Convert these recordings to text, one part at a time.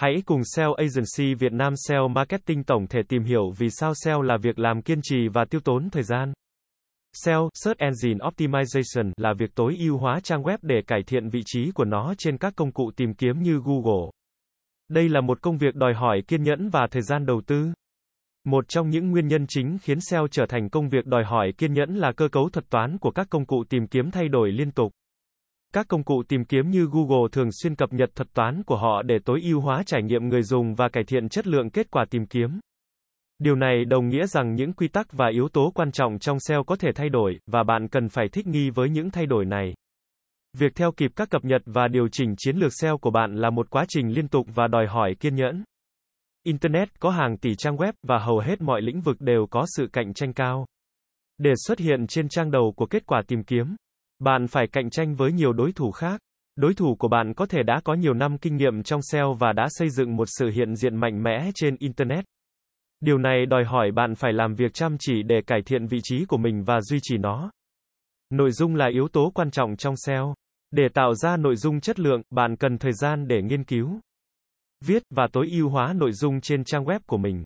Hãy cùng SEO Agency Việt Nam SEO Marketing tổng thể tìm hiểu vì sao SEO là việc làm kiên trì và tiêu tốn thời gian. SEO, Search Engine Optimization, là việc tối ưu hóa trang web để cải thiện vị trí của nó trên các công cụ tìm kiếm như Google. Đây là một công việc đòi hỏi kiên nhẫn và thời gian đầu tư. Một trong những nguyên nhân chính khiến SEO trở thành công việc đòi hỏi kiên nhẫn là cơ cấu thuật toán của các công cụ tìm kiếm thay đổi liên tục. Các công cụ tìm kiếm như Google thường xuyên cập nhật thuật toán của họ để tối ưu hóa trải nghiệm người dùng và cải thiện chất lượng kết quả tìm kiếm. Điều này đồng nghĩa rằng những quy tắc và yếu tố quan trọng trong SEO có thể thay đổi, và bạn cần phải thích nghi với những thay đổi này. Việc theo kịp các cập nhật và điều chỉnh chiến lược SEO của bạn là một quá trình liên tục và đòi hỏi kiên nhẫn. Internet có hàng tỷ trang web và hầu hết mọi lĩnh vực đều có sự cạnh tranh cao. Để xuất hiện trên trang đầu của kết quả tìm kiếm, bạn phải cạnh tranh với nhiều đối thủ khác. Đối thủ của bạn có thể đã có nhiều năm kinh nghiệm trong SEO và đã xây dựng một sự hiện diện mạnh mẽ trên Internet. Điều này đòi hỏi bạn phải làm việc chăm chỉ để cải thiện vị trí của mình và duy trì nó. Nội dung là yếu tố quan trọng trong SEO. Để tạo ra nội dung chất lượng, bạn cần thời gian để nghiên cứu, viết và tối ưu hóa nội dung trên trang web của mình.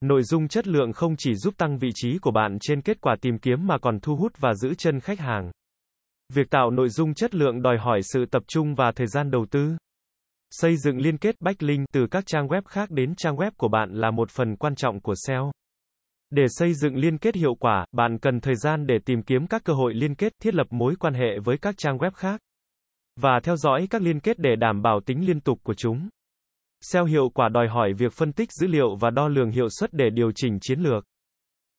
Nội dung chất lượng không chỉ giúp tăng vị trí của bạn trên kết quả tìm kiếm mà còn thu hút và giữ chân khách hàng. Việc tạo nội dung chất lượng đòi hỏi sự tập trung và thời gian đầu tư. Xây dựng liên kết backlink từ các trang web khác đến trang web của bạn là một phần quan trọng của SEO. Để xây dựng liên kết hiệu quả, bạn cần thời gian để tìm kiếm các cơ hội liên kết, thiết lập mối quan hệ với các trang web khác và theo dõi các liên kết để đảm bảo tính liên tục của chúng. SEO hiệu quả đòi hỏi việc phân tích dữ liệu và đo lường hiệu suất để điều chỉnh chiến lược.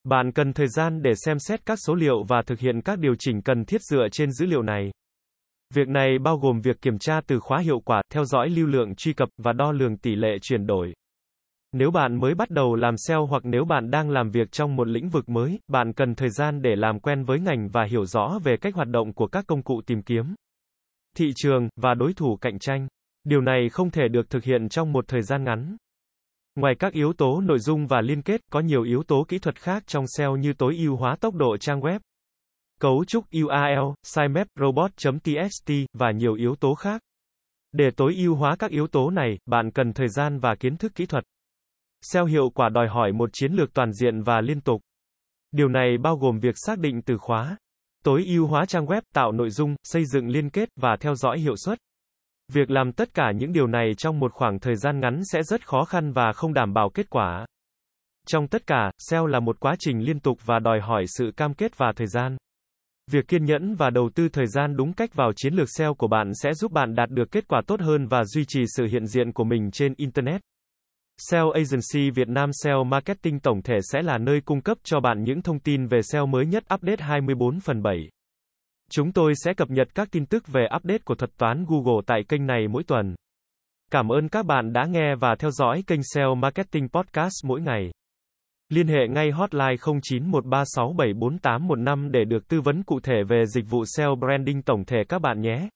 Bạn cần thời gian để xem xét các số liệu và thực hiện các điều chỉnh cần thiết dựa trên dữ liệu này. Việc này bao gồm việc kiểm tra từ khóa hiệu quả, theo dõi lưu lượng truy cập và đo lường tỷ lệ chuyển đổi. Nếu bạn mới bắt đầu làm SEO hoặc nếu bạn đang làm việc trong một lĩnh vực mới, bạn cần thời gian để làm quen với ngành và hiểu rõ về cách hoạt động của các công cụ tìm kiếm, thị trường và đối thủ cạnh tranh. Điều này không thể được thực hiện trong một thời gian ngắn. Ngoài các yếu tố nội dung và liên kết, có nhiều yếu tố kỹ thuật khác trong SEO như tối ưu hóa tốc độ trang web, cấu trúc URL, sitemap, robot.txt và nhiều yếu tố khác. Để tối ưu hóa các yếu tố này, bạn cần thời gian và kiến thức kỹ thuật. SEO hiệu quả đòi hỏi một chiến lược toàn diện và liên tục. Điều này bao gồm việc xác định từ khóa, tối ưu hóa trang web, tạo nội dung, xây dựng liên kết và theo dõi hiệu suất. Việc làm tất cả những điều này trong một khoảng thời gian ngắn sẽ rất khó khăn và không đảm bảo kết quả. Trong tất cả, SEO là một quá trình liên tục và đòi hỏi sự cam kết và thời gian. Việc kiên nhẫn và đầu tư thời gian đúng cách vào chiến lược SEO của bạn sẽ giúp bạn đạt được kết quả tốt hơn và duy trì sự hiện diện của mình trên Internet. SEO Agency Việt Nam SEO Marketing tổng thể sẽ là nơi cung cấp cho bạn những thông tin về SEO mới nhất update 24 phần 7. Chúng tôi sẽ cập nhật các tin tức về update của thuật toán Google tại kênh này mỗi tuần. Cảm ơn các bạn đã nghe và theo dõi kênh SEO Marketing Podcast mỗi ngày. Liên hệ ngay hotline 0913674815 để được tư vấn cụ thể về dịch vụ SEO branding tổng thể các bạn nhé.